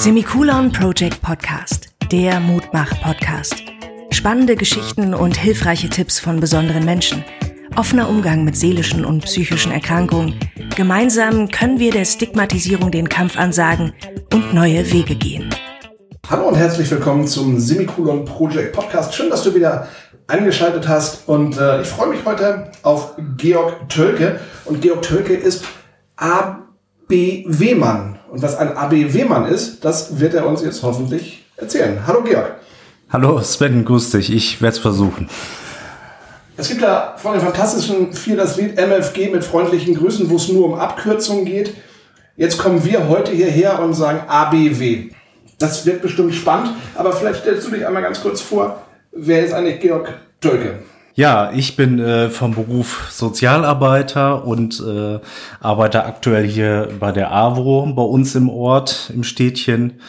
Semikolon Project Podcast, der Mutmach-Podcast. Spannende Geschichten und hilfreiche Tipps von besonderen Menschen. Offener Umgang mit seelischen und psychischen Erkrankungen. Gemeinsam können wir der Stigmatisierung den Kampf ansagen und neue Wege gehen. Hallo und herzlich willkommen zum Semikolon Project Podcast. Schön, dass du wieder eingeschaltet hast und äh, ich freue mich heute auf Georg Tölke und Georg Tölke ist ABW-Mann. Und was ein ABW-Mann ist, das wird er uns jetzt hoffentlich erzählen. Hallo Georg. Hallo Sven, grüß dich. Ich werde es versuchen. Es gibt ja von den Fantastischen vier das Lied MFG mit freundlichen Grüßen, wo es nur um Abkürzungen geht. Jetzt kommen wir heute hierher und sagen ABW. Das wird bestimmt spannend, aber vielleicht stellst du dich einmal ganz kurz vor, wer ist eigentlich Georg Tölke? Ja, ich bin äh, vom Beruf Sozialarbeiter und äh, arbeite aktuell hier bei der AWO bei uns im Ort, im Städtchen.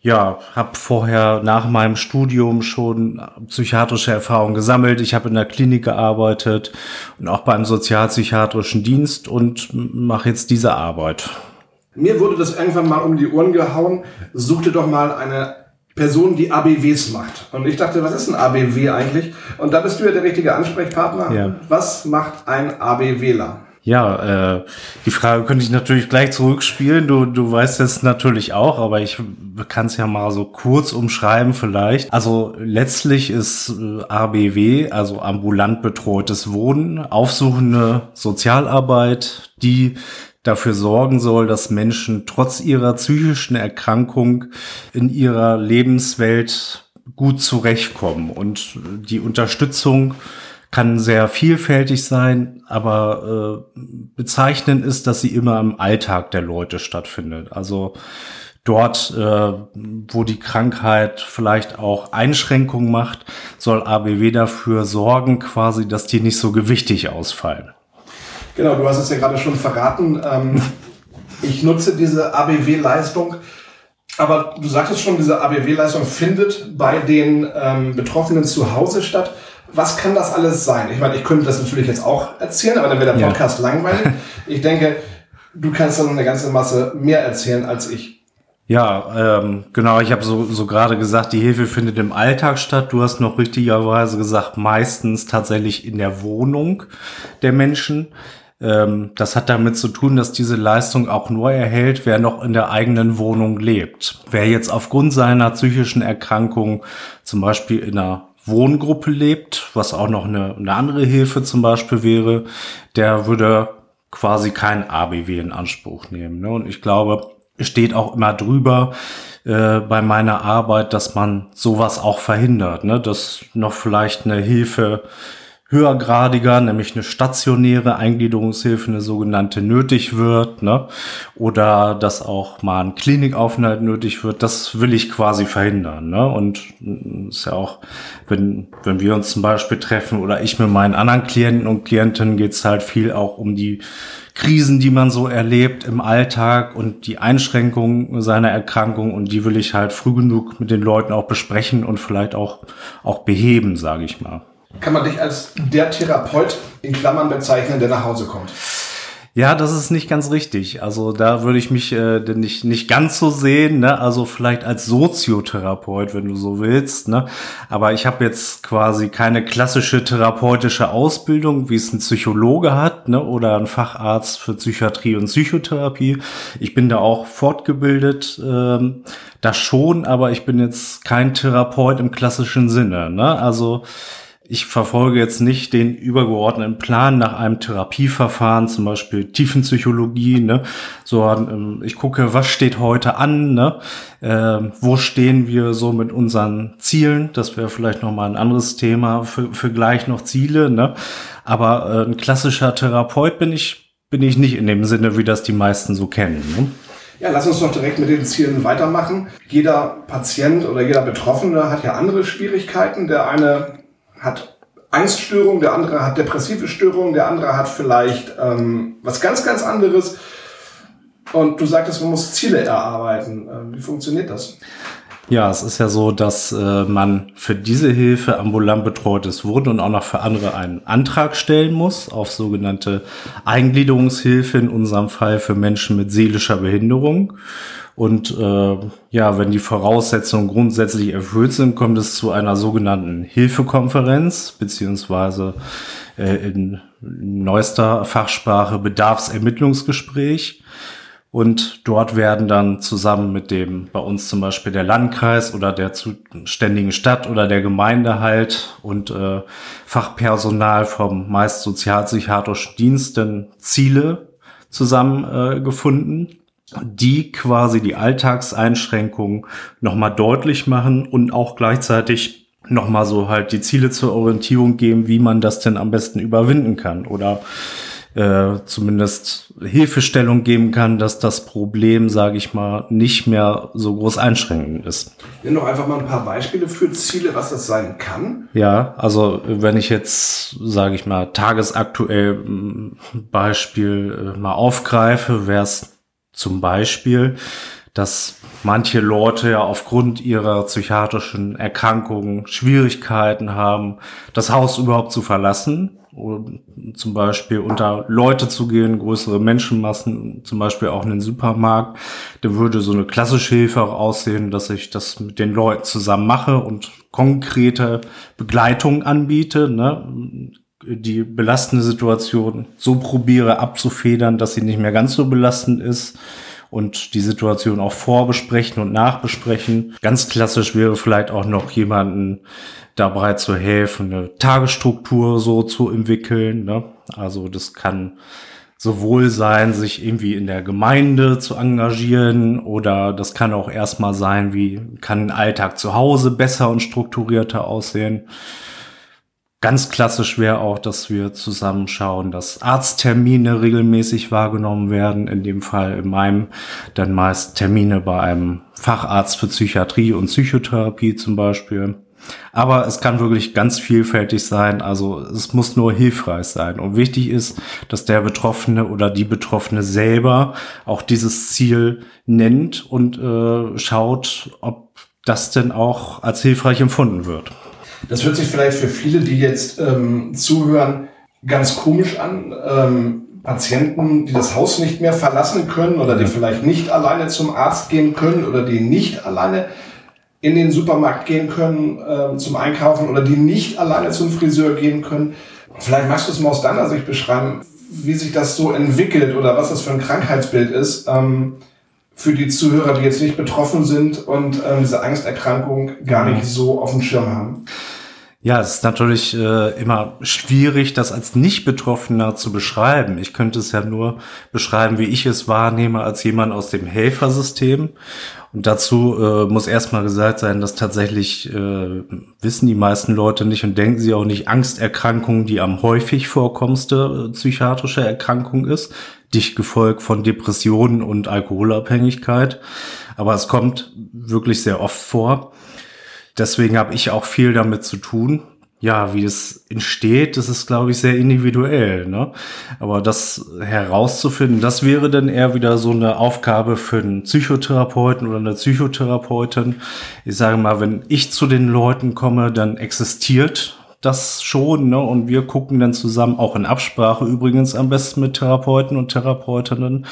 Ja, habe vorher nach meinem Studium schon psychiatrische Erfahrungen gesammelt. Ich habe in der Klinik gearbeitet und auch beim sozialpsychiatrischen Dienst und mache jetzt diese Arbeit. Mir wurde das irgendwann mal um die Ohren gehauen. Suchte doch mal eine Person, die ABWs macht. Und ich dachte, was ist ein ABW eigentlich? Und da bist du ja der richtige Ansprechpartner. Ja. Was macht ein ABWler? Ja, äh, die Frage könnte ich natürlich gleich zurückspielen. Du, du weißt es natürlich auch, aber ich kann es ja mal so kurz umschreiben vielleicht. Also letztlich ist äh, ABW, also ambulant betreutes Wohnen, aufsuchende Sozialarbeit, die dafür sorgen soll, dass Menschen trotz ihrer psychischen Erkrankung in ihrer Lebenswelt gut zurechtkommen. Und die Unterstützung kann sehr vielfältig sein, aber äh, bezeichnend ist, dass sie immer im Alltag der Leute stattfindet. Also dort, äh, wo die Krankheit vielleicht auch Einschränkungen macht, soll ABW dafür sorgen, quasi, dass die nicht so gewichtig ausfallen. Genau, du hast es ja gerade schon verraten. Ähm, ich nutze diese ABW-Leistung, aber du sagtest schon, diese ABW-Leistung findet bei den ähm, Betroffenen zu Hause statt. Was kann das alles sein? Ich meine, ich könnte das natürlich jetzt auch erzählen, aber dann wäre der Podcast ja. langweilig. Ich denke, du kannst dann eine ganze Masse mehr erzählen als ich. Ja, ähm, genau. Ich habe so, so gerade gesagt, die Hilfe findet im Alltag statt. Du hast noch richtigerweise gesagt, meistens tatsächlich in der Wohnung der Menschen. Ähm, das hat damit zu tun, dass diese Leistung auch nur erhält, wer noch in der eigenen Wohnung lebt. Wer jetzt aufgrund seiner psychischen Erkrankung zum Beispiel in einer Wohngruppe lebt, was auch noch eine, eine andere Hilfe zum Beispiel wäre, der würde quasi kein ABW in Anspruch nehmen. Ne? Und ich glaube, steht auch immer drüber äh, bei meiner Arbeit, dass man sowas auch verhindert, ne? dass noch vielleicht eine Hilfe höhergradiger, nämlich eine stationäre Eingliederungshilfe, eine sogenannte nötig wird, ne? Oder dass auch mal ein Klinikaufenthalt nötig wird, das will ich quasi verhindern, ne? Und mm, ist ja auch, wenn, wenn wir uns zum Beispiel treffen oder ich mit meinen anderen Klienten und Klientinnen geht's halt viel auch um die Krisen, die man so erlebt im Alltag und die Einschränkungen seiner Erkrankung und die will ich halt früh genug mit den Leuten auch besprechen und vielleicht auch, auch beheben, sage ich mal kann man dich als der Therapeut in Klammern bezeichnen, der nach Hause kommt? Ja, das ist nicht ganz richtig. Also da würde ich mich äh, nicht, nicht ganz so sehen, ne? Also vielleicht als Soziotherapeut, wenn du so willst, ne? Aber ich habe jetzt quasi keine klassische therapeutische Ausbildung, wie es ein Psychologe hat, ne? Oder ein Facharzt für Psychiatrie und Psychotherapie. Ich bin da auch fortgebildet, ähm, das schon, aber ich bin jetzt kein Therapeut im klassischen Sinne, ne? Also ich verfolge jetzt nicht den übergeordneten Plan nach einem Therapieverfahren, zum Beispiel Tiefenpsychologie, ne, sondern ähm, ich gucke, was steht heute an, ne, äh, wo stehen wir so mit unseren Zielen, das wäre vielleicht nochmal ein anderes Thema, für, für gleich noch Ziele, ne, aber äh, ein klassischer Therapeut bin ich, bin ich nicht in dem Sinne, wie das die meisten so kennen. Ne? Ja, lass uns doch direkt mit den Zielen weitermachen. Jeder Patient oder jeder Betroffene hat ja andere Schwierigkeiten. Der eine hat Angststörung, der andere hat depressive Störungen, der andere hat vielleicht ähm, was ganz, ganz anderes. Und du sagtest, man muss Ziele erarbeiten. Ähm, wie funktioniert das? Ja, es ist ja so, dass äh, man für diese Hilfe ambulant betreutes Wohnen und auch noch für andere einen Antrag stellen muss auf sogenannte Eingliederungshilfe, in unserem Fall für Menschen mit seelischer Behinderung. Und äh, ja, wenn die Voraussetzungen grundsätzlich erfüllt sind, kommt es zu einer sogenannten Hilfekonferenz, beziehungsweise äh, in neuester Fachsprache Bedarfsermittlungsgespräch. Und dort werden dann zusammen mit dem, bei uns zum Beispiel der Landkreis oder der zuständigen Stadt oder der Gemeinde halt und äh, Fachpersonal vom meist sozialpsychiatrischen Diensten Ziele zusammengefunden, äh, die quasi die Alltagseinschränkungen nochmal deutlich machen und auch gleichzeitig nochmal so halt die Ziele zur Orientierung geben, wie man das denn am besten überwinden kann oder äh, zumindest Hilfestellung geben kann, dass das Problem, sage ich mal, nicht mehr so groß einschränkend ist. Nimm noch einfach mal ein paar Beispiele für Ziele, was das sein kann. Ja, also wenn ich jetzt, sage ich mal, tagesaktuell mm, Beispiel äh, mal aufgreife, wäre es zum Beispiel, dass manche Leute ja aufgrund ihrer psychiatrischen Erkrankungen Schwierigkeiten haben, das Haus überhaupt zu verlassen zum Beispiel unter Leute zu gehen, größere Menschenmassen, zum Beispiel auch in den Supermarkt, dann würde so eine klassische Hilfe auch aussehen, dass ich das mit den Leuten zusammen mache und konkrete Begleitung anbiete, ne? Die belastende Situation so probiere abzufedern, dass sie nicht mehr ganz so belastend ist und die Situation auch vorbesprechen und nachbesprechen. Ganz klassisch wäre vielleicht auch noch jemanden dabei zu helfen, eine Tagesstruktur so zu entwickeln. Ne? Also das kann sowohl sein, sich irgendwie in der Gemeinde zu engagieren oder das kann auch erstmal sein, wie kann ein Alltag zu Hause besser und strukturierter aussehen. Ganz klassisch wäre auch, dass wir zusammenschauen, dass Arzttermine regelmäßig wahrgenommen werden. In dem Fall in meinem dann meist Termine bei einem Facharzt für Psychiatrie und Psychotherapie zum Beispiel. Aber es kann wirklich ganz vielfältig sein. Also es muss nur hilfreich sein. Und wichtig ist, dass der Betroffene oder die Betroffene selber auch dieses Ziel nennt und äh, schaut, ob das denn auch als hilfreich empfunden wird. Das hört sich vielleicht für viele, die jetzt ähm, zuhören, ganz komisch an. Ähm, Patienten, die das Haus nicht mehr verlassen können oder die vielleicht nicht alleine zum Arzt gehen können oder die nicht alleine in den Supermarkt gehen können äh, zum Einkaufen oder die nicht alleine zum Friseur gehen können. Vielleicht magst du es mal aus deiner Sicht beschreiben, wie sich das so entwickelt oder was das für ein Krankheitsbild ist. Ähm, für die Zuhörer, die jetzt nicht betroffen sind und ähm, diese Angsterkrankung gar nicht so auf dem Schirm haben? Ja, es ist natürlich äh, immer schwierig, das als Nicht-Betroffener zu beschreiben. Ich könnte es ja nur beschreiben, wie ich es wahrnehme als jemand aus dem Helfersystem. Und dazu äh, muss erstmal gesagt sein, dass tatsächlich äh, wissen die meisten Leute nicht und denken sie auch nicht, Angsterkrankung die am häufig vorkommste äh, psychiatrische Erkrankung ist, dicht gefolgt von Depressionen und Alkoholabhängigkeit. Aber es kommt wirklich sehr oft vor. Deswegen habe ich auch viel damit zu tun, ja, wie es entsteht, das ist, glaube ich, sehr individuell. Ne? Aber das herauszufinden, das wäre dann eher wieder so eine Aufgabe für einen Psychotherapeuten oder eine Psychotherapeutin. Ich sage mal, wenn ich zu den Leuten komme, dann existiert das schon, ne? Und wir gucken dann zusammen, auch in Absprache übrigens am besten mit Therapeuten und Therapeutinnen,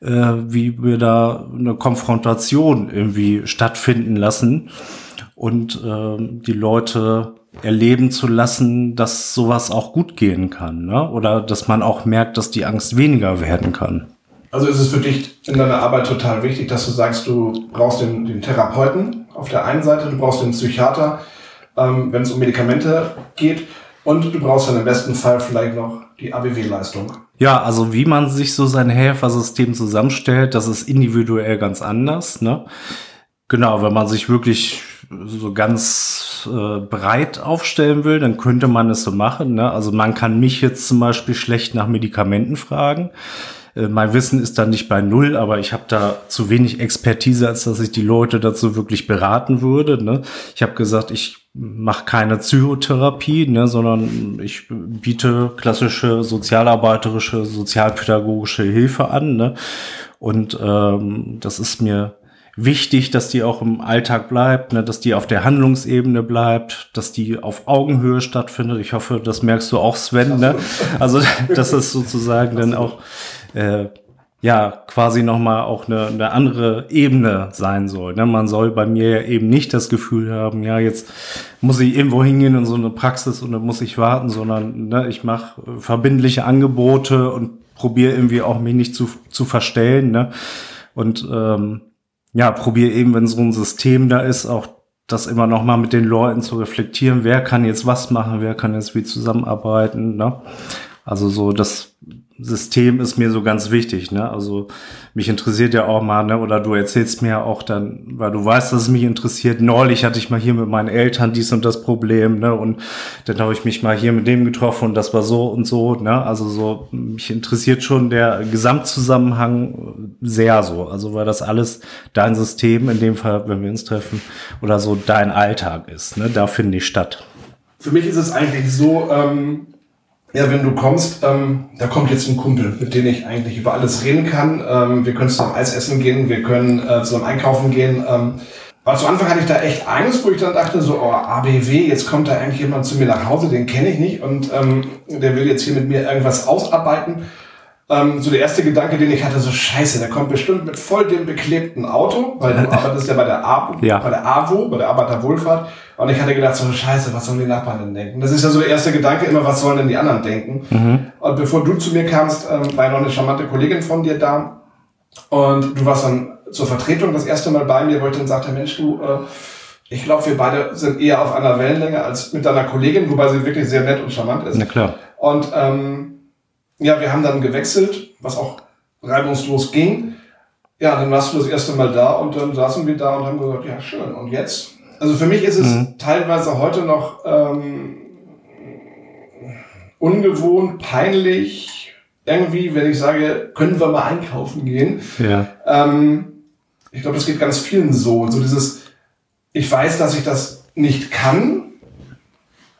äh, wie wir da eine Konfrontation irgendwie stattfinden lassen und äh, die Leute erleben zu lassen, dass sowas auch gut gehen kann, ne? Oder dass man auch merkt, dass die Angst weniger werden kann. Also ist es für dich in deiner Arbeit total wichtig, dass du sagst, du brauchst den, den Therapeuten auf der einen Seite, du brauchst den Psychiater, ähm, wenn es um Medikamente geht, und du brauchst dann im besten Fall vielleicht noch die ABW-Leistung. Ja, also wie man sich so sein Helfersystem zusammenstellt, das ist individuell ganz anders. Ne? Genau, wenn man sich wirklich so ganz äh, breit aufstellen will, dann könnte man es so machen. Ne? Also man kann mich jetzt zum Beispiel schlecht nach Medikamenten fragen. Äh, mein Wissen ist da nicht bei null, aber ich habe da zu wenig Expertise, als dass ich die Leute dazu wirklich beraten würde. Ne? Ich habe gesagt, ich mache keine Psychotherapie, ne, sondern ich biete klassische sozialarbeiterische, sozialpädagogische Hilfe an. Ne? Und ähm, das ist mir wichtig, dass die auch im Alltag bleibt, ne, dass die auf der Handlungsebene bleibt, dass die auf Augenhöhe stattfindet. Ich hoffe, das merkst du auch, Sven. Ne? Also das ist sozusagen dann auch äh, ja quasi nochmal auch eine, eine andere Ebene sein soll. Ne? Man soll bei mir eben nicht das Gefühl haben, ja, jetzt muss ich irgendwo hingehen in so eine Praxis und dann muss ich warten, sondern ne, ich mache verbindliche Angebote und probiere irgendwie auch mich nicht zu, zu verstellen. Ne? Und ähm, ja, probiere eben, wenn so ein System da ist, auch das immer noch mal mit den Leuten zu reflektieren, wer kann jetzt was machen, wer kann jetzt wie zusammenarbeiten. Ne? Also so das System ist mir so ganz wichtig, ne? Also mich interessiert ja auch mal, ne? Oder du erzählst mir auch dann, weil du weißt, dass es mich interessiert. Neulich hatte ich mal hier mit meinen Eltern dies und das Problem, ne? Und dann habe ich mich mal hier mit dem getroffen und das war so und so, ne? Also so mich interessiert schon der Gesamtzusammenhang sehr so. Also weil das alles dein System in dem Fall, wenn wir uns treffen, oder so dein Alltag ist, ne? Da finde ich statt. Für mich ist es eigentlich so. Ähm ja, wenn du kommst, ähm, da kommt jetzt ein Kumpel, mit dem ich eigentlich über alles reden kann. Ähm, wir können zusammen Eis essen gehen, wir können äh, zusammen einkaufen gehen. Ähm, aber zu Anfang hatte ich da echt Angst, wo ich dann dachte, so, oh, ABW, jetzt kommt da eigentlich jemand zu mir nach Hause, den kenne ich nicht und ähm, der will jetzt hier mit mir irgendwas ausarbeiten. Ähm, so der erste Gedanke, den ich hatte, so scheiße, der kommt bestimmt mit voll dem beklebten Auto, weil du arbeitest ja bei der, A ja. bei der AWO, bei der Arbeiterwohlfahrt. Und ich hatte gedacht, so scheiße, was sollen die Nachbarn denn denken? Das ist ja so der erste Gedanke immer, was sollen denn die anderen denken? Mhm. Und bevor du zu mir kamst, ähm, war noch eine charmante Kollegin von dir da. Und du warst dann zur Vertretung das erste Mal bei mir, wo ich dann sagte, Mensch, du, äh, ich glaube, wir beide sind eher auf einer Wellenlänge als mit deiner Kollegin, wobei sie wirklich sehr nett und charmant ist. Na klar. Und ähm, ja, wir haben dann gewechselt, was auch reibungslos ging. Ja, dann warst du das erste Mal da und dann saßen wir da und haben gesagt, ja, schön. Und jetzt? Also für mich ist es mhm. teilweise heute noch ähm, ungewohnt, peinlich, irgendwie, wenn ich sage, können wir mal einkaufen gehen. Ja. Ähm, ich glaube, das geht ganz vielen so. So dieses, ich weiß, dass ich das nicht kann,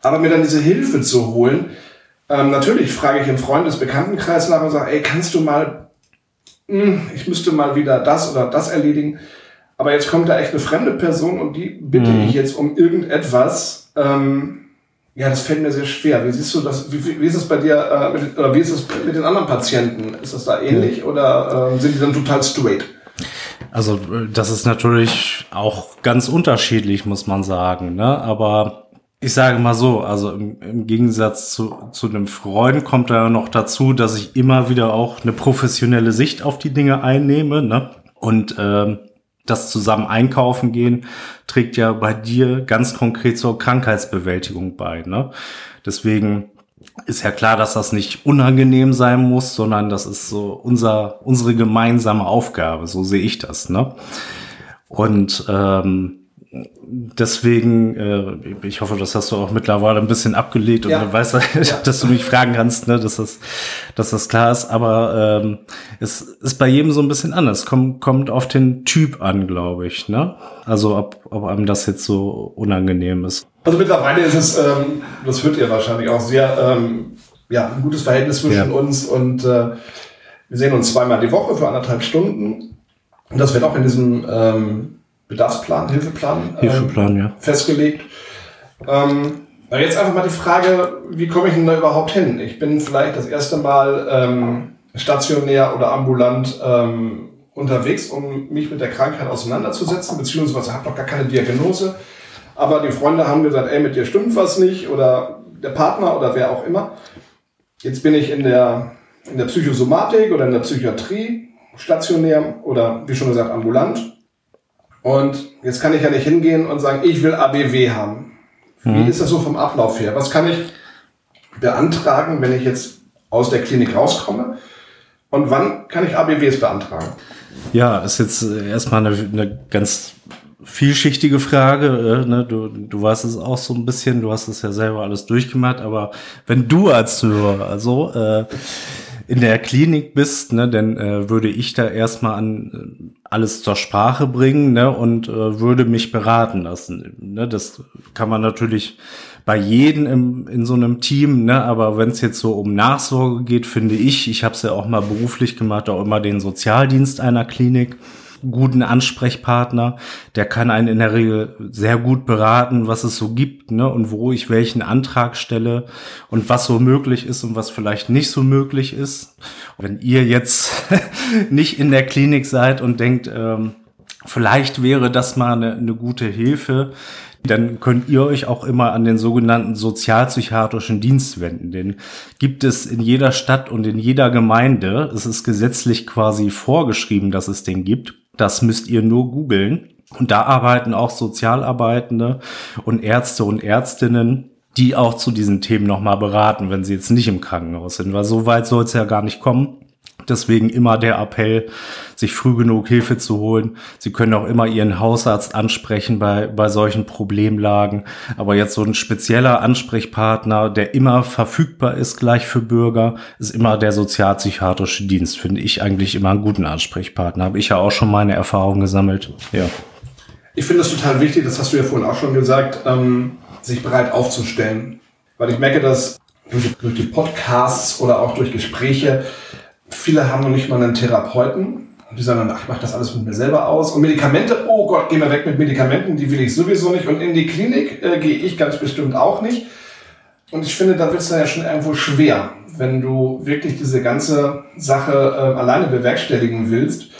aber mir dann diese Hilfe zu holen, ähm, natürlich frage ich im Freundes-Bekanntenkreis nach und sage, ey, kannst du mal, mh, hm, ich müsste mal wieder das oder das erledigen. Aber jetzt kommt da echt eine fremde Person und die bitte mhm. ich jetzt um irgendetwas. Ähm, ja, das fällt mir sehr schwer. Wie siehst du das? Wie, wie ist es bei dir äh, mit, oder wie ist es mit den anderen Patienten? Ist das da ähnlich ja. oder äh, sind die dann total straight? Also das ist natürlich auch ganz unterschiedlich, muss man sagen. Ne? Aber ich sage mal so, also im, im, Gegensatz zu, zu einem Freund kommt da noch dazu, dass ich immer wieder auch eine professionelle Sicht auf die Dinge einnehme. Ne? Und ähm, das zusammen einkaufen gehen trägt ja bei dir ganz konkret zur Krankheitsbewältigung bei. Ne? Deswegen ist ja klar, dass das nicht unangenehm sein muss, sondern das ist so unser, unsere gemeinsame Aufgabe. So sehe ich das. Ne? Und ähm, deswegen, äh, ich hoffe, das hast du auch mittlerweile ein bisschen abgelegt und ja. weißt, ja. dass du mich fragen kannst, ne, dass das, dass das klar ist. Aber ähm, es ist bei jedem so ein bisschen anders. Kommt, kommt auf den Typ an, glaube ich. Ne? Also ob, ob einem das jetzt so unangenehm ist. Also mittlerweile ist es, ähm, das hört ihr wahrscheinlich auch sehr, ähm, ja, ein gutes Verhältnis zwischen ja. uns und äh, wir sehen uns zweimal die Woche für anderthalb Stunden. Und das wird auch in diesem ähm, Bedarfsplan, Hilfeplan, Hilfeplan ähm, ja. festgelegt. Ähm, jetzt einfach mal die Frage, wie komme ich denn da überhaupt hin? Ich bin vielleicht das erste Mal ähm, stationär oder ambulant ähm, unterwegs, um mich mit der Krankheit auseinanderzusetzen, beziehungsweise habe noch gar keine Diagnose. Aber die Freunde haben gesagt, ey, mit dir stimmt was nicht oder der Partner oder wer auch immer. Jetzt bin ich in der, in der Psychosomatik oder in der Psychiatrie stationär oder wie schon gesagt ambulant und jetzt kann ich ja nicht hingehen und sagen, ich will ABW haben. Wie mhm. ist das so vom Ablauf her? Was kann ich beantragen, wenn ich jetzt aus der Klinik rauskomme? Und wann kann ich ABWs beantragen? Ja, ist jetzt erstmal eine, eine ganz vielschichtige Frage. Äh, ne? Du, du weißt es auch so ein bisschen, du hast es ja selber alles durchgemacht, aber wenn du als Zuhörer also äh, in der Klinik bist, ne, dann äh, würde ich da erstmal an äh, alles zur Sprache bringen ne, und äh, würde mich beraten lassen. Ne, das kann man natürlich bei jedem im, in so einem Team, ne, aber wenn es jetzt so um Nachsorge geht, finde ich, ich habe es ja auch mal beruflich gemacht, auch immer den Sozialdienst einer Klinik. Guten Ansprechpartner. Der kann einen in der Regel sehr gut beraten, was es so gibt ne, und wo ich welchen Antrag stelle und was so möglich ist und was vielleicht nicht so möglich ist. Wenn ihr jetzt nicht in der Klinik seid und denkt, ähm, vielleicht wäre das mal eine, eine gute Hilfe, dann könnt ihr euch auch immer an den sogenannten sozialpsychiatrischen Dienst wenden. Den gibt es in jeder Stadt und in jeder Gemeinde. Es ist gesetzlich quasi vorgeschrieben, dass es den gibt. Das müsst ihr nur googeln. Und da arbeiten auch Sozialarbeitende und Ärzte und Ärztinnen, die auch zu diesen Themen nochmal beraten, wenn sie jetzt nicht im Krankenhaus sind, weil so weit soll es ja gar nicht kommen. Deswegen immer der Appell, sich früh genug Hilfe zu holen. Sie können auch immer Ihren Hausarzt ansprechen bei, bei solchen Problemlagen. Aber jetzt so ein spezieller Ansprechpartner, der immer verfügbar ist, gleich für Bürger, ist immer der sozialpsychiatrische Dienst. Finde ich eigentlich immer einen guten Ansprechpartner. Habe ich ja auch schon meine Erfahrungen gesammelt. Ja. Ich finde das total wichtig, das hast du ja vorhin auch schon gesagt, ähm, sich bereit aufzustellen. Weil ich merke, dass durch, durch die Podcasts oder auch durch Gespräche Viele haben noch nicht mal einen Therapeuten. Die sagen dann, ach, ich mache das alles mit mir selber aus. Und Medikamente, oh Gott, geh mal weg mit Medikamenten, die will ich sowieso nicht. Und in die Klinik äh, gehe ich ganz bestimmt auch nicht. Und ich finde, da wird es dann ja schon irgendwo schwer, wenn du wirklich diese ganze Sache äh, alleine bewerkstelligen willst.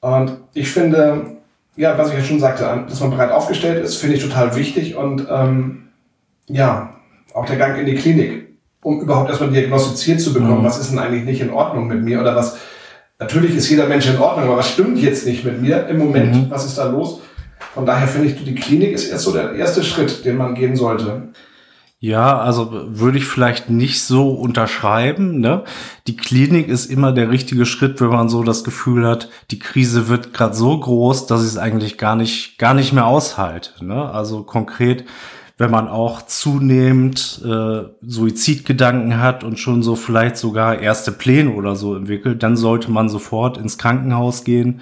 Und ich finde, ja, was ich ja schon sagte, dass man bereit aufgestellt ist, finde ich total wichtig. Und ähm, ja, auch der Gang in die Klinik um überhaupt erstmal diagnostiziert zu bekommen, mhm. was ist denn eigentlich nicht in Ordnung mit mir oder was, natürlich ist jeder Mensch in Ordnung, aber was stimmt jetzt nicht mit mir im Moment, mhm. was ist da los? Von daher finde ich, die Klinik ist erst so der erste Schritt, den man gehen sollte. Ja, also würde ich vielleicht nicht so unterschreiben. Ne? Die Klinik ist immer der richtige Schritt, wenn man so das Gefühl hat, die Krise wird gerade so groß, dass ich es eigentlich gar nicht, gar nicht mehr aushalte. Ne? Also konkret wenn man auch zunehmend äh, Suizidgedanken hat und schon so vielleicht sogar erste Pläne oder so entwickelt, dann sollte man sofort ins Krankenhaus gehen.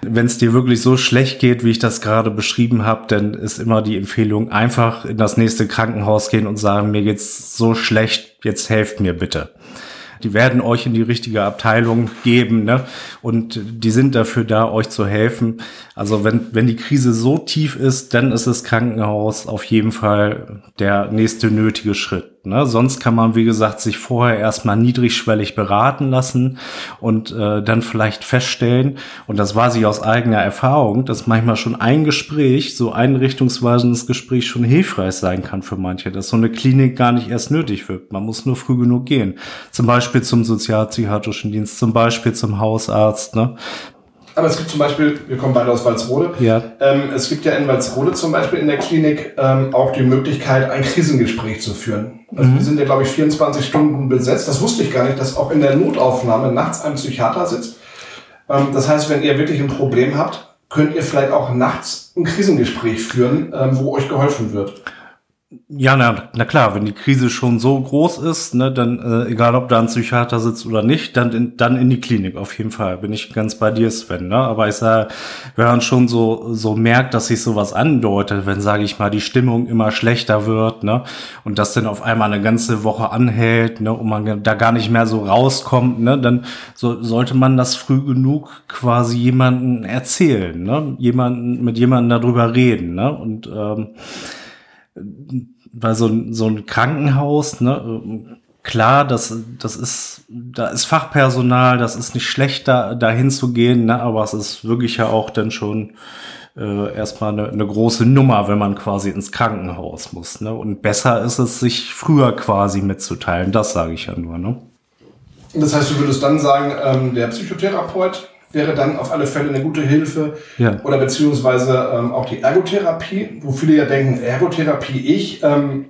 Wenn es dir wirklich so schlecht geht, wie ich das gerade beschrieben habe, dann ist immer die Empfehlung, einfach in das nächste Krankenhaus gehen und sagen, mir geht's so schlecht, jetzt helft mir bitte. Die werden euch in die richtige Abteilung geben, ne? Und die sind dafür da, euch zu helfen. Also wenn, wenn die Krise so tief ist, dann ist das Krankenhaus auf jeden Fall der nächste nötige Schritt. Ne? Sonst kann man, wie gesagt, sich vorher erstmal niedrigschwellig beraten lassen und äh, dann vielleicht feststellen, und das weiß ich aus eigener Erfahrung, dass manchmal schon ein Gespräch, so ein richtungsweisendes Gespräch schon hilfreich sein kann für manche, dass so eine Klinik gar nicht erst nötig wird. Man muss nur früh genug gehen. Zum Beispiel zum sozialpsychiatrischen Dienst, zum Beispiel zum Hausarzt. Ne? Aber es gibt zum Beispiel, wir kommen beide aus Walsrode, ja. ähm, es gibt ja in Walsrode zum Beispiel in der Klinik ähm, auch die Möglichkeit, ein Krisengespräch zu führen. Also mhm. die sind ja, glaube ich, 24 Stunden besetzt. Das wusste ich gar nicht, dass auch in der Notaufnahme nachts ein Psychiater sitzt. Ähm, das heißt, wenn ihr wirklich ein Problem habt, könnt ihr vielleicht auch nachts ein Krisengespräch führen, ähm, wo euch geholfen wird. Ja, na, na klar, wenn die Krise schon so groß ist, ne, dann äh, egal ob da ein Psychiater sitzt oder nicht, dann in, dann in die Klinik auf jeden Fall. Bin ich ganz bei dir, Sven. Ne? Aber ich sage, wenn man schon so so merkt, dass sich sowas andeutet, wenn sage ich mal die Stimmung immer schlechter wird, ne, und das dann auf einmal eine ganze Woche anhält, ne, und man da gar nicht mehr so rauskommt, ne, dann so, sollte man das früh genug quasi jemanden erzählen, ne, jemanden mit jemandem darüber reden, ne, und ähm, bei so, so ein Krankenhaus, ne, klar, das, das ist, da ist Fachpersonal, das ist nicht schlecht, da, dahin zu gehen, ne, aber es ist wirklich ja auch dann schon äh, erstmal eine, eine große Nummer, wenn man quasi ins Krankenhaus muss. Ne? Und besser ist es, sich früher quasi mitzuteilen, das sage ich ja nur. Ne? Das heißt, du würdest dann sagen, ähm, der Psychotherapeut wäre dann auf alle Fälle eine gute Hilfe. Ja. Oder beziehungsweise ähm, auch die Ergotherapie, wo viele ja denken, Ergotherapie ich, ähm,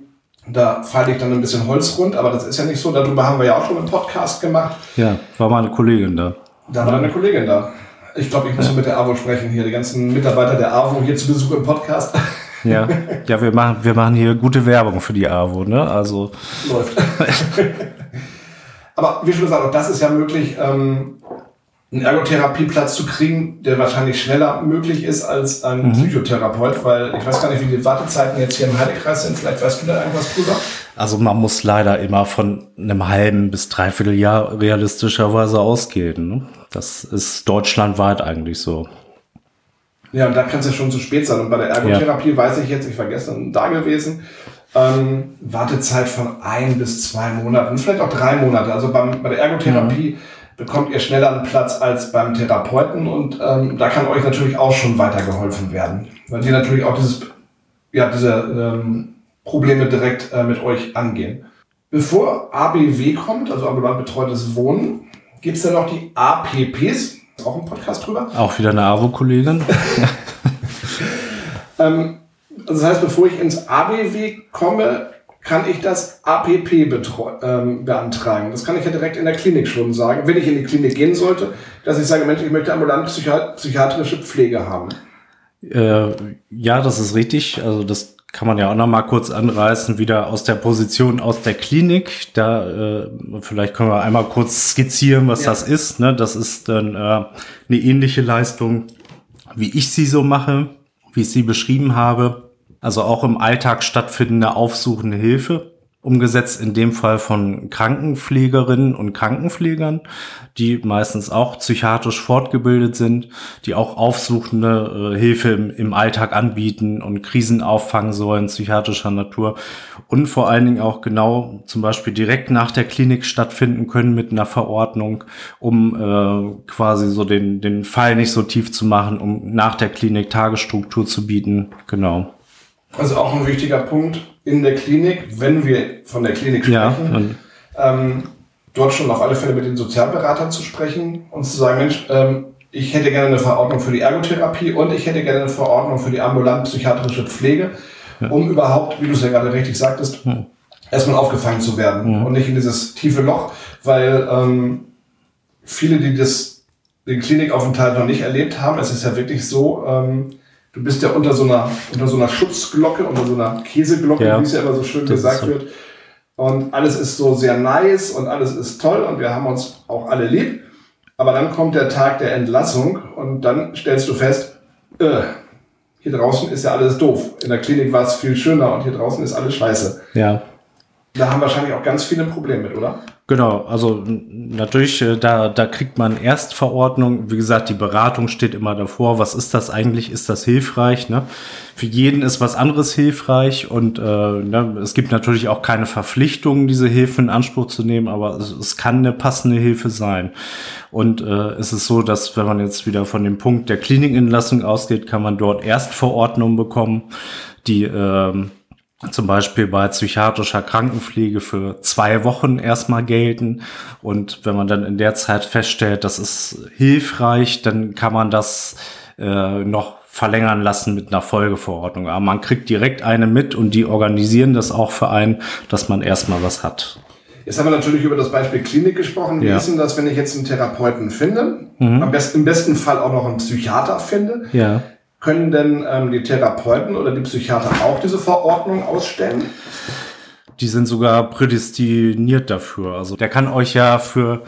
da falle ich dann ein bisschen Holz rund, aber das ist ja nicht so. Darüber haben wir ja auch schon einen Podcast gemacht. Ja, war mal eine Kollegin da. Da war eine Kollegin da. Ich glaube, ich muss ja. mit der AWO sprechen hier, die ganzen Mitarbeiter der AWO hier zu Besuch im Podcast. Ja, ja wir, machen, wir machen hier gute Werbung für die AWO, ne? Also. Läuft. aber wie schon gesagt, auch das ist ja möglich. Ähm, einen Ergotherapieplatz zu kriegen, der wahrscheinlich schneller möglich ist als ein mhm. Psychotherapeut, weil ich weiß gar nicht, wie die Wartezeiten jetzt hier im Heidekreis sind. Vielleicht weißt du da irgendwas drüber? Also man muss leider immer von einem halben bis dreiviertel Jahr realistischerweise ausgehen. Ne? Das ist deutschlandweit eigentlich so. Ja, und da kann es ja schon zu spät sein. Und bei der Ergotherapie ja. weiß ich jetzt, ich war gestern da gewesen, ähm, Wartezeit von ein bis zwei Monaten, vielleicht auch drei Monate. Also beim, bei der Ergotherapie mhm. Bekommt ihr schneller einen Platz als beim Therapeuten und ähm, da kann euch natürlich auch schon weitergeholfen werden, weil die natürlich auch dieses, ja, diese ähm, Probleme direkt äh, mit euch angehen. Bevor ABW kommt, also ambulant betreutes Wohnen, gibt es dann noch die APPs, auch ein Podcast drüber. Auch wieder eine AWO-Kollegin. ähm, das heißt, bevor ich ins ABW komme, kann ich das APP ähm, beantragen. Das kann ich ja direkt in der Klinik schon sagen, wenn ich in die Klinik gehen sollte, dass ich sage, Mensch, ich möchte ambulant psychiatrische Pflege haben. Äh, ja, das ist richtig. Also das kann man ja auch noch mal kurz anreißen, wieder aus der Position aus der Klinik. Da äh, vielleicht können wir einmal kurz skizzieren, was ja. das ist. Ne? Das ist dann äh, eine ähnliche Leistung, wie ich sie so mache, wie ich sie beschrieben habe also auch im Alltag stattfindende aufsuchende Hilfe, umgesetzt in dem Fall von Krankenpflegerinnen und Krankenpflegern, die meistens auch psychiatrisch fortgebildet sind, die auch aufsuchende äh, Hilfe im, im, Alltag anbieten und Krisen auffangen sollen, psychiatrischer Natur und vor allen Dingen auch genau zum Beispiel direkt nach der Klinik stattfinden können mit einer Verordnung, um äh, quasi so den, den Fall nicht so tief zu machen, um nach der Klinik Tagesstruktur zu bieten. Genau. Also auch ein wichtiger Punkt in der Klinik, wenn wir von der Klinik sprechen, ja, ähm, dort schon auf alle Fälle mit den Sozialberatern zu sprechen und zu sagen, Mensch, ähm, ich hätte gerne eine Verordnung für die Ergotherapie und ich hätte gerne eine Verordnung für die ambulant psychiatrische Pflege, ja. um überhaupt, wie du es ja gerade richtig sagtest, ja. erstmal aufgefangen zu werden und nicht in dieses tiefe Loch, weil ähm, viele, die das den Klinikaufenthalt noch nicht erlebt haben, es ist ja wirklich so, ähm, du bist ja unter so einer, unter so einer Schutzglocke, unter so einer Käseglocke, ja. wie es ja immer so schön gesagt so. wird. Und alles ist so sehr nice und alles ist toll und wir haben uns auch alle lieb. Aber dann kommt der Tag der Entlassung und dann stellst du fest, äh, hier draußen ist ja alles doof. In der Klinik war es viel schöner und hier draußen ist alles scheiße. Ja. Da haben wahrscheinlich auch ganz viele Probleme mit, oder? Genau, also natürlich, äh, da, da kriegt man Erstverordnung. Wie gesagt, die Beratung steht immer davor. Was ist das eigentlich? Ist das hilfreich? Ne? Für jeden ist was anderes hilfreich und äh, ne, es gibt natürlich auch keine Verpflichtung, diese Hilfe in Anspruch zu nehmen, aber es, es kann eine passende Hilfe sein. Und äh, es ist so, dass wenn man jetzt wieder von dem Punkt der Klinikentlassung ausgeht, kann man dort Erstverordnungen bekommen, die äh, zum Beispiel bei psychiatrischer Krankenpflege für zwei Wochen erstmal gelten. Und wenn man dann in der Zeit feststellt, das ist hilfreich, dann kann man das äh, noch verlängern lassen mit einer Folgeverordnung. Aber man kriegt direkt eine mit und die organisieren das auch für einen, dass man erstmal was hat. Jetzt haben wir natürlich über das Beispiel Klinik gesprochen. Wie ja. ist denn das, wenn ich jetzt einen Therapeuten finde? Mhm. Am besten, im besten Fall auch noch einen Psychiater finde? Ja. Können denn ähm, die Therapeuten oder die Psychiater auch diese Verordnung ausstellen? Die sind sogar prädestiniert dafür. Also der kann euch ja für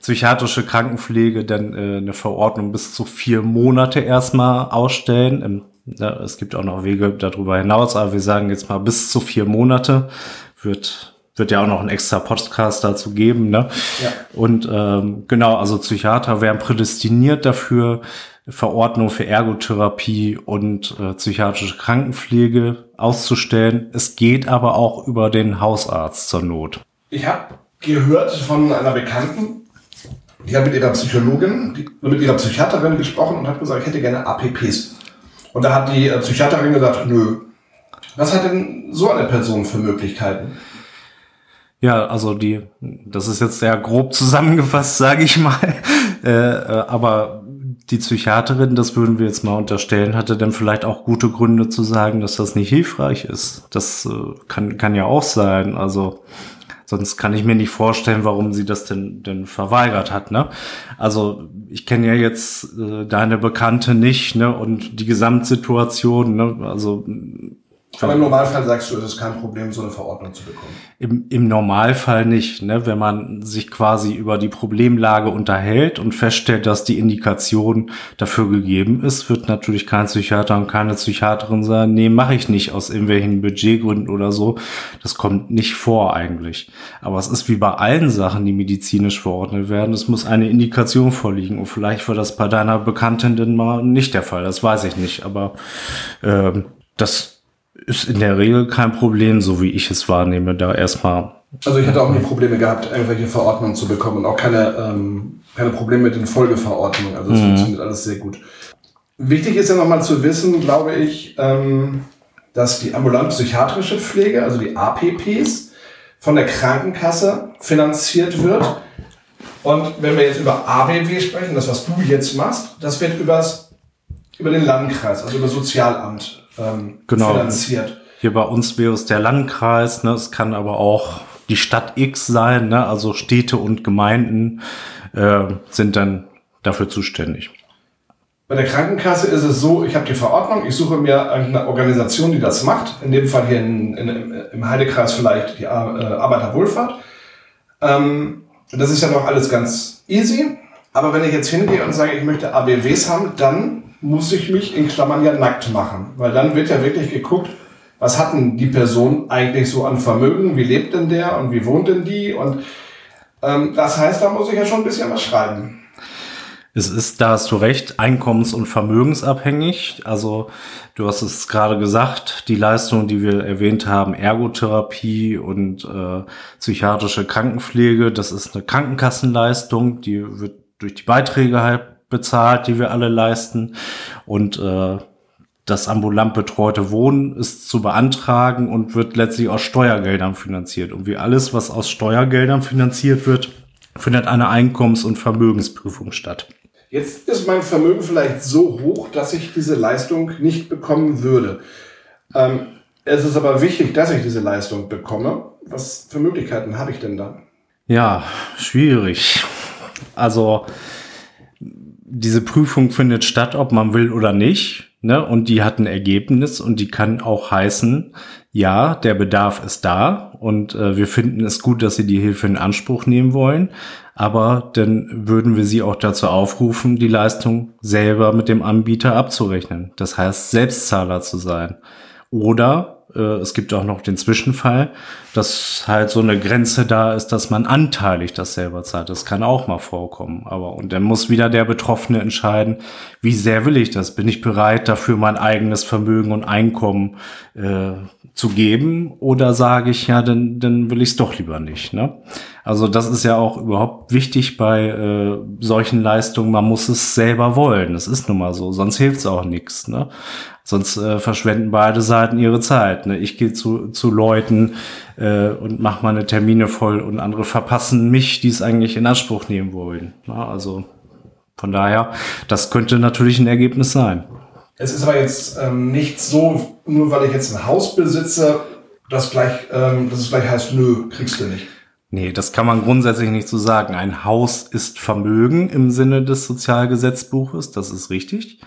psychiatrische Krankenpflege dann äh, eine Verordnung bis zu vier Monate erstmal ausstellen. Im, ja, es gibt auch noch Wege darüber hinaus, aber wir sagen jetzt mal bis zu vier Monate wird wird ja auch noch ein extra Podcast dazu geben, ne? Ja. Und ähm, genau, also Psychiater wären prädestiniert dafür, Verordnung für Ergotherapie und äh, psychiatrische Krankenpflege auszustellen. Es geht aber auch über den Hausarzt zur Not. Ich habe gehört von einer Bekannten, die hat mit ihrer Psychologin, die, mit ihrer Psychiaterin gesprochen und hat gesagt, ich hätte gerne APPs. Und da hat die äh, Psychiaterin gesagt, nö. Was hat denn so eine Person für Möglichkeiten? Ja, also die, das ist jetzt sehr grob zusammengefasst, sage ich mal. Äh, äh, aber die Psychiaterin, das würden wir jetzt mal unterstellen, hatte dann vielleicht auch gute Gründe zu sagen, dass das nicht hilfreich ist. Das äh, kann, kann ja auch sein. Also sonst kann ich mir nicht vorstellen, warum sie das denn, denn verweigert hat. Ne? Also ich kenne ja jetzt äh, deine Bekannte nicht ne? und die Gesamtsituation. Ne? Also Aber im Normalfall sagst du, es ist kein Problem, so eine Verordnung zu bekommen. Im, Im Normalfall nicht, ne? wenn man sich quasi über die Problemlage unterhält und feststellt, dass die Indikation dafür gegeben ist, wird natürlich kein Psychiater und keine Psychiaterin sagen, nee, mache ich nicht aus irgendwelchen Budgetgründen oder so. Das kommt nicht vor eigentlich. Aber es ist wie bei allen Sachen, die medizinisch verordnet werden. Es muss eine Indikation vorliegen. Und vielleicht war das bei deiner Bekannten denn mal nicht der Fall. Das weiß ich nicht. Aber ähm, das ist in der Regel kein Problem, so wie ich es wahrnehme, da erstmal. Also ich hatte auch nie Probleme gehabt, irgendwelche Verordnungen zu bekommen und auch keine, ähm, keine Probleme mit den Folgeverordnungen. Also es mhm. funktioniert alles sehr gut. Wichtig ist ja nochmal zu wissen, glaube ich, ähm, dass die ambulant-psychiatrische Pflege, also die APPs, von der Krankenkasse finanziert wird. Und wenn wir jetzt über ABW sprechen, das was du jetzt machst, das wird übers, über den Landkreis, also über Sozialamt ähm, genau. finanziert. Hier bei uns wäre es der Landkreis, ne? es kann aber auch die Stadt X sein, ne? also Städte und Gemeinden äh, sind dann dafür zuständig. Bei der Krankenkasse ist es so, ich habe die Verordnung, ich suche mir eine Organisation, die das macht. In dem Fall hier in, in, im Heidekreis vielleicht die äh, Arbeiterwohlfahrt. Ähm, das ist ja noch alles ganz easy. Aber wenn ich jetzt hingehe und sage, ich möchte ABWs haben, dann muss ich mich in Klammern ja nackt machen. Weil dann wird ja wirklich geguckt, was hat denn die Person eigentlich so an Vermögen, wie lebt denn der und wie wohnt denn die? Und ähm, das heißt, da muss ich ja schon ein bisschen was schreiben. Es ist, da hast du recht, einkommens- und vermögensabhängig. Also du hast es gerade gesagt, die Leistungen, die wir erwähnt haben, Ergotherapie und äh, psychiatrische Krankenpflege, das ist eine Krankenkassenleistung, die wird durch die Beiträge halt bezahlt, die wir alle leisten. Und äh, das ambulant betreute Wohnen ist zu beantragen und wird letztlich aus Steuergeldern finanziert. Und wie alles, was aus Steuergeldern finanziert wird, findet eine Einkommens- und Vermögensprüfung statt. Jetzt ist mein Vermögen vielleicht so hoch, dass ich diese Leistung nicht bekommen würde. Ähm, es ist aber wichtig, dass ich diese Leistung bekomme. Was für Möglichkeiten habe ich denn da? Ja, schwierig. Also diese Prüfung findet statt, ob man will oder nicht. Ne? Und die hat ein Ergebnis und die kann auch heißen, ja, der Bedarf ist da und äh, wir finden es gut, dass Sie die Hilfe in Anspruch nehmen wollen. Aber dann würden wir Sie auch dazu aufrufen, die Leistung selber mit dem Anbieter abzurechnen. Das heißt, Selbstzahler zu sein. Oder es gibt auch noch den Zwischenfall, dass halt so eine Grenze da ist, dass man anteilig das selber zahlt. Das kann auch mal vorkommen. Aber und dann muss wieder der Betroffene entscheiden, wie sehr will ich das? Bin ich bereit, dafür mein eigenes Vermögen und Einkommen äh, zu geben? Oder sage ich, ja, dann, dann will ich es doch lieber nicht. Ne? Also das ist ja auch überhaupt wichtig bei äh, solchen Leistungen. Man muss es selber wollen. Das ist nun mal so, sonst hilft es auch nichts. Ne? Sonst äh, verschwenden beide Seiten ihre Zeit. Ne? Ich gehe zu, zu Leuten äh, und mache meine Termine voll und andere verpassen mich, die es eigentlich in Anspruch nehmen wollen. Ne? Also von daher, das könnte natürlich ein Ergebnis sein. Es ist aber jetzt ähm, nicht so, nur weil ich jetzt ein Haus besitze, dass, gleich, ähm, dass es gleich heißt, nö, kriegst du nicht. Nee, das kann man grundsätzlich nicht so sagen. Ein Haus ist Vermögen im Sinne des Sozialgesetzbuches, das ist richtig.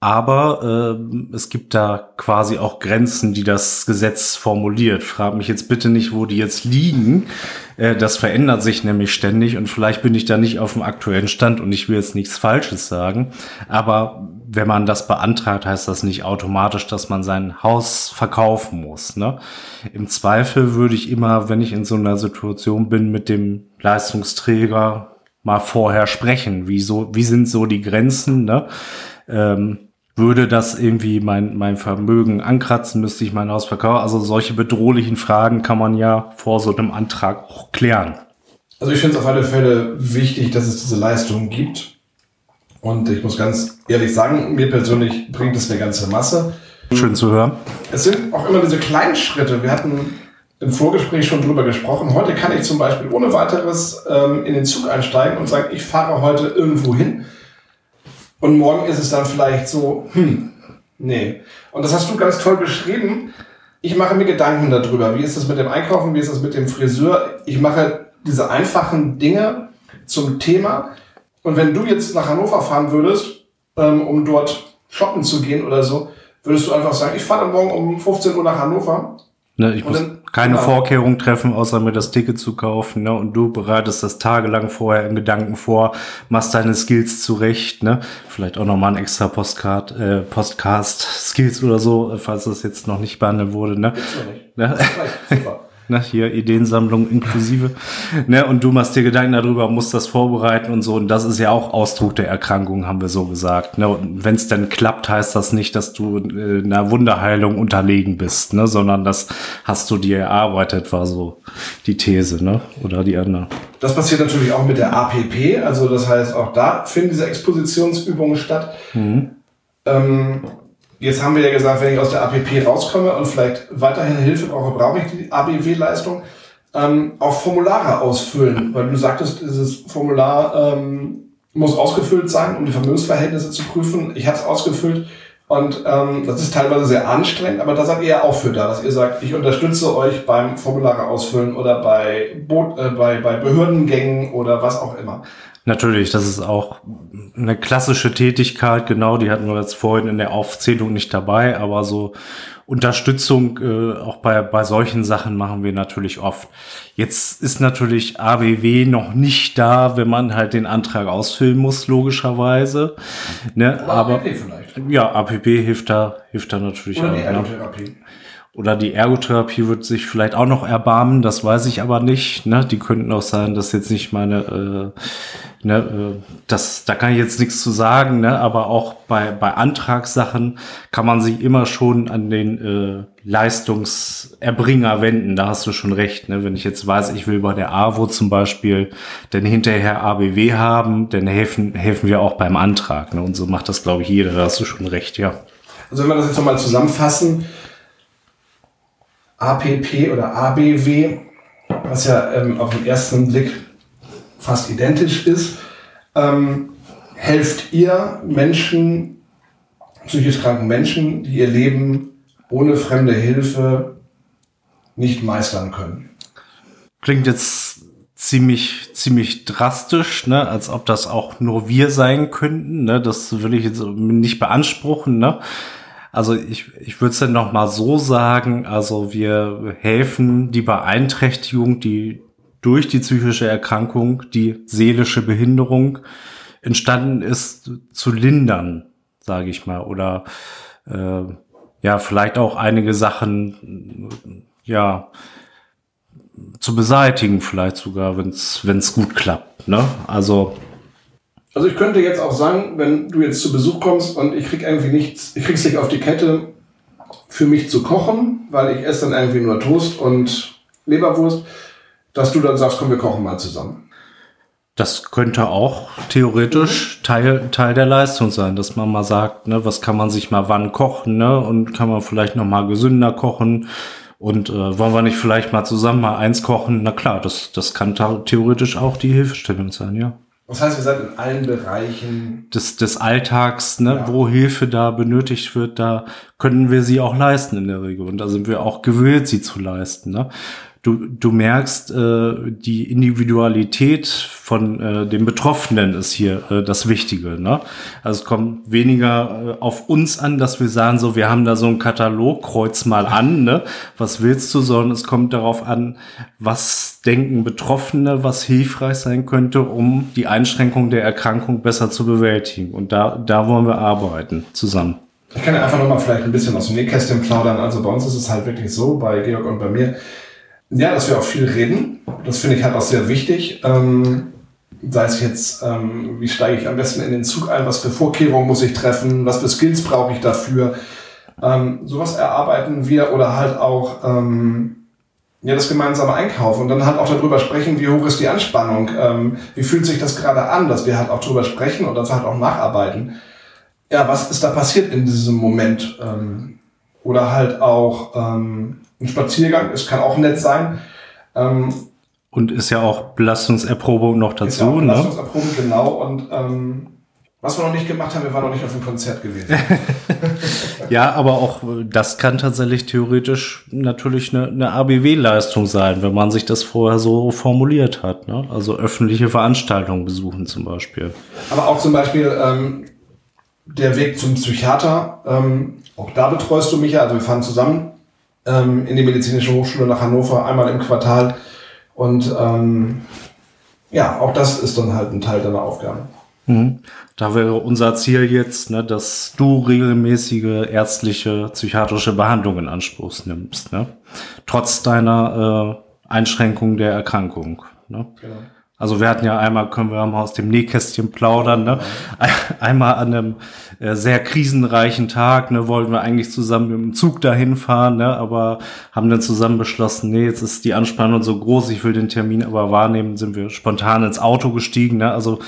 Aber äh, es gibt da quasi auch Grenzen, die das Gesetz formuliert. Frag mich jetzt bitte nicht, wo die jetzt liegen. Äh, das verändert sich nämlich ständig und vielleicht bin ich da nicht auf dem aktuellen Stand und ich will jetzt nichts Falsches sagen. Aber wenn man das beantragt, heißt das nicht automatisch, dass man sein Haus verkaufen muss. Ne? Im Zweifel würde ich immer, wenn ich in so einer Situation bin, mit dem Leistungsträger mal vorher sprechen. Wie, so, wie sind so die Grenzen? Ne? Ähm, würde das irgendwie mein, mein Vermögen ankratzen, müsste ich mein Haus verkaufen. Also solche bedrohlichen Fragen kann man ja vor so einem Antrag auch klären. Also ich finde es auf alle Fälle wichtig, dass es diese Leistungen gibt. Und ich muss ganz ehrlich sagen, mir persönlich bringt es eine ganze Masse. Schön zu hören. Es sind auch immer diese kleinen Schritte. Wir hatten im Vorgespräch schon drüber gesprochen. Heute kann ich zum Beispiel ohne weiteres ähm, in den Zug einsteigen und sagen, ich fahre heute irgendwo hin und morgen ist es dann vielleicht so, hm, nee. Und das hast du ganz toll beschrieben. Ich mache mir Gedanken darüber. Wie ist das mit dem Einkaufen? Wie ist das mit dem Friseur? Ich mache diese einfachen Dinge zum Thema. Und wenn du jetzt nach Hannover fahren würdest, ähm, um dort shoppen zu gehen oder so, Würdest du einfach sagen, ich fahre dann morgen um 15 Uhr nach Hannover? Ne, ich muss dann, keine genau. Vorkehrungen treffen, außer mir das Ticket zu kaufen. Ne? Und du bereitest das tagelang vorher in Gedanken vor, machst deine Skills zurecht. Ne? Vielleicht auch nochmal ein extra Postcard, äh, Podcast Skills oder so, falls das jetzt noch nicht behandelt wurde. Ne? Jetzt noch nicht. Ne? Super ne, hier Ideensammlung inklusive, ne, und du machst dir Gedanken darüber, musst das vorbereiten und so, und das ist ja auch Ausdruck der Erkrankung, haben wir so gesagt, ne, und wenn es denn klappt, heißt das nicht, dass du äh, einer Wunderheilung unterlegen bist, ne, sondern das hast du dir erarbeitet, war so die These, ne, oder die andere. Das passiert natürlich auch mit der APP, also das heißt, auch da finden diese Expositionsübungen statt. Mhm. Ähm, Jetzt haben wir ja gesagt, wenn ich aus der APP rauskomme und vielleicht weiterhin Hilfe brauche, brauche ich die ABW-Leistung. Ähm, auch Formulare ausfüllen, weil du sagtest, dieses Formular ähm, muss ausgefüllt sein, um die Vermögensverhältnisse zu prüfen. Ich habe es ausgefüllt und ähm, das ist teilweise sehr anstrengend, aber da seid ihr ja auch für da, dass ihr sagt, ich unterstütze euch beim Formulare ausfüllen oder bei, Bo äh, bei, bei Behördengängen oder was auch immer. Natürlich, das ist auch eine klassische Tätigkeit, genau, die hatten wir jetzt vorhin in der Aufzählung nicht dabei, aber so Unterstützung äh, auch bei, bei solchen Sachen machen wir natürlich oft. Jetzt ist natürlich ABW noch nicht da, wenn man halt den Antrag ausfüllen muss, logischerweise. Ne? Aber, APP vielleicht. Ja, APP hilft da, hilft da natürlich Oder auch. Ne? Oder die Ergotherapie wird sich vielleicht auch noch erbarmen, das weiß ich aber nicht. Ne? Die könnten auch sein, dass jetzt nicht meine, äh, ne, äh, das, da kann ich jetzt nichts zu sagen, ne? aber auch bei, bei Antragssachen kann man sich immer schon an den äh, Leistungserbringer wenden. Da hast du schon recht. Ne? Wenn ich jetzt weiß, ich will bei der AWO zum Beispiel dann hinterher ABW haben, dann helfen, helfen wir auch beim Antrag. Ne? Und so macht das, glaube ich, jeder. Da hast du schon recht, ja. Also wenn wir das jetzt nochmal zusammenfassen, APP oder ABW, was ja ähm, auf den ersten Blick fast identisch ist, ähm, helft ihr Menschen, psychisch kranken Menschen, die ihr Leben ohne fremde Hilfe nicht meistern können. Klingt jetzt ziemlich, ziemlich drastisch, ne? als ob das auch nur wir sein könnten. Ne? Das will ich jetzt nicht beanspruchen. Ne? Also ich, ich würde es dann noch mal so sagen, also wir helfen die Beeinträchtigung, die durch die psychische Erkrankung, die seelische Behinderung entstanden ist, zu lindern, sage ich mal. Oder äh, ja, vielleicht auch einige Sachen ja zu beseitigen, vielleicht sogar, wenn es gut klappt. Ne? Also also ich könnte jetzt auch sagen, wenn du jetzt zu Besuch kommst und ich krieg irgendwie nichts, ich krieg's nicht auf die Kette, für mich zu kochen, weil ich esse dann irgendwie nur Toast und Leberwurst, dass du dann sagst, komm, wir kochen mal zusammen. Das könnte auch theoretisch mhm. Teil, Teil der Leistung sein, dass man mal sagt, ne, was kann man sich mal wann kochen, ne, und kann man vielleicht noch mal gesünder kochen und äh, wollen wir nicht vielleicht mal zusammen mal eins kochen? Na klar, das, das kann theoretisch auch die Hilfestellung sein, ja. Das heißt, wir sind in allen Bereichen des, des Alltags, ne, ja. wo Hilfe da benötigt wird, da können wir sie auch leisten in der Regel. Und da sind wir auch gewillt, sie zu leisten. Ne? Du, du merkst, äh, die Individualität von äh, dem Betroffenen ist hier äh, das Wichtige. Ne? Also es kommt weniger äh, auf uns an, dass wir sagen, so, wir haben da so einen Katalog, kreuz mal an, ne? was willst du, sondern es kommt darauf an, was denken Betroffene, was hilfreich sein könnte, um die Einschränkung der Erkrankung besser zu bewältigen. Und da, da wollen wir arbeiten zusammen. Ich kann ja einfach nochmal vielleicht ein bisschen aus dem Nähkästchen plaudern. Also bei uns ist es halt wirklich so, bei Georg und bei mir, ja, dass wir auch viel reden. Das finde ich halt auch sehr wichtig. Ähm, sei es jetzt, ähm, wie steige ich am besten in den Zug ein, was für Vorkehrungen muss ich treffen, was für Skills brauche ich dafür. Ähm, sowas erarbeiten wir oder halt auch ähm, ja, das gemeinsame Einkaufen und dann halt auch darüber sprechen, wie hoch ist die Anspannung, ähm, wie fühlt sich das gerade an, dass wir halt auch darüber sprechen und das halt auch nacharbeiten. Ja, was ist da passiert in diesem Moment? Ähm, oder halt auch ähm, ein Spaziergang, es kann auch nett sein. Ähm, und ist ja auch Belastungserprobung noch dazu, ist ja auch ne? Belastungserprobung, ne? genau. Und ähm, was wir noch nicht gemacht haben, wir waren noch nicht auf dem Konzert gewesen. ja, aber auch das kann tatsächlich theoretisch natürlich eine, eine ABW-Leistung sein, wenn man sich das vorher so formuliert hat. Ne? Also öffentliche Veranstaltungen besuchen zum Beispiel. Aber auch zum Beispiel ähm, der Weg zum Psychiater. Ähm, auch da betreust du mich ja, also wir fahren zusammen ähm, in die medizinische Hochschule nach Hannover einmal im Quartal. Und ähm, ja, auch das ist dann halt ein Teil deiner Aufgabe. Mhm. Da wäre unser Ziel jetzt, ne, dass du regelmäßige ärztliche, psychiatrische Behandlung in Anspruch nimmst, ne? trotz deiner äh, Einschränkung der Erkrankung. Ne? Genau. Also wir hatten ja einmal, können wir mal aus dem Nähkästchen plaudern, ne? einmal an einem äh, sehr krisenreichen Tag, ne, wollten wir eigentlich zusammen mit dem Zug dahin fahren, ne, aber haben dann zusammen beschlossen, nee, jetzt ist die Anspannung so groß, ich will den Termin aber wahrnehmen, sind wir spontan ins Auto gestiegen, ne, also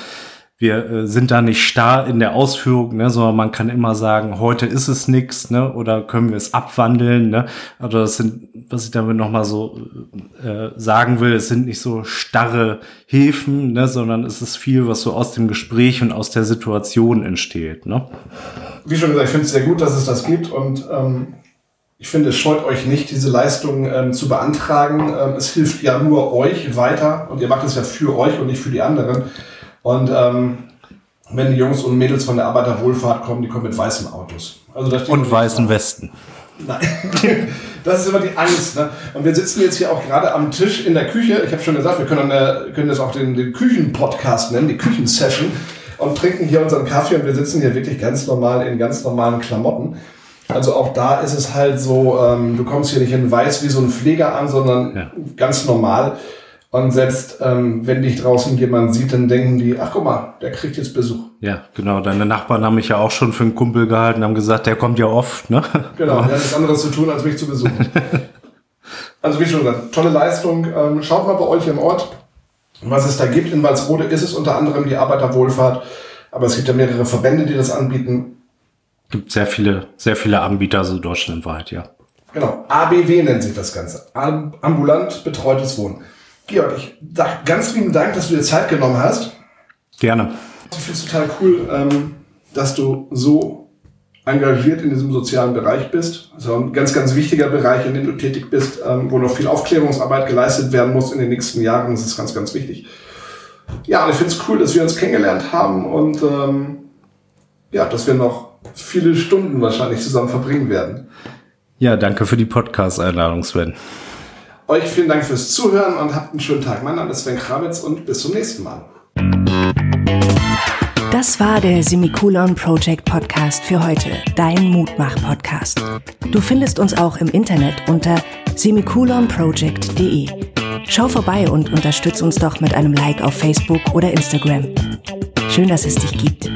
wir äh, sind da nicht starr in der Ausführung, ne, sondern man kann immer sagen, heute ist es nix, ne, oder können wir es abwandeln, ne. Also das sind, was ich damit nochmal so äh, sagen will, es sind nicht so starre Hilfen, ne, sondern es ist viel, was so aus dem Gespräch und aus der Situation entsteht, ne. Wie schon gesagt, ich finde es sehr gut, dass es das gibt und ähm, ich finde, es scheut euch nicht, diese Leistung ähm, zu beantragen. Ähm, es hilft ja nur euch weiter und ihr macht es ja für euch und nicht für die anderen. Und ähm, wenn die Jungs und Mädels von der Arbeiterwohlfahrt kommen, die kommen mit weißen Autos. Also und weißen Westen. Nein, das ist immer die Angst. Ne? Und wir sitzen jetzt hier auch gerade am Tisch in der Küche. Ich habe schon gesagt, wir können, können das auch den, den Küchen-Podcast nennen, die Küchensession. Und trinken hier unseren Kaffee und wir sitzen hier wirklich ganz normal in ganz normalen Klamotten. Also auch da ist es halt so, ähm, du kommst hier nicht in weiß wie so ein Pfleger an, sondern ja. ganz normal. Und selbst ähm, wenn dich draußen jemand sieht, dann denken die, ach guck mal, der kriegt jetzt Besuch. Ja, genau. Deine Nachbarn haben mich ja auch schon für einen Kumpel gehalten, haben gesagt, der kommt ja oft, ne? Genau, der hat nichts anderes zu tun, als mich zu besuchen. also wie schon gesagt, tolle Leistung. Ähm, schaut mal bei euch im Ort, was es da gibt. In Walsrode ist es unter anderem die Arbeiterwohlfahrt, aber es gibt ja mehrere Verbände, die das anbieten. Gibt sehr viele, sehr viele Anbieter, so deutschlandweit, ja. Genau. ABW nennt sich das Ganze. Ambulant betreutes Wohnen. Georg, ich sag ganz lieben Dank, dass du dir Zeit genommen hast. Gerne. Ich finde es total cool, ähm, dass du so engagiert in diesem sozialen Bereich bist. Also ein ganz, ganz wichtiger Bereich, in dem du tätig bist, ähm, wo noch viel Aufklärungsarbeit geleistet werden muss in den nächsten Jahren. Das ist ganz, ganz wichtig. Ja, und ich finde es cool, dass wir uns kennengelernt haben und ähm, ja, dass wir noch viele Stunden wahrscheinlich zusammen verbringen werden. Ja, danke für die Podcast-Einladung, Sven. Euch vielen Dank fürs Zuhören und habt einen schönen Tag. Mein Name ist Sven Krawitz und bis zum nächsten Mal. Das war der Semikolon Project Podcast für heute, dein Mutmach-Podcast. Du findest uns auch im Internet unter semikolonproject.de. Schau vorbei und unterstütz uns doch mit einem Like auf Facebook oder Instagram. Schön, dass es dich gibt.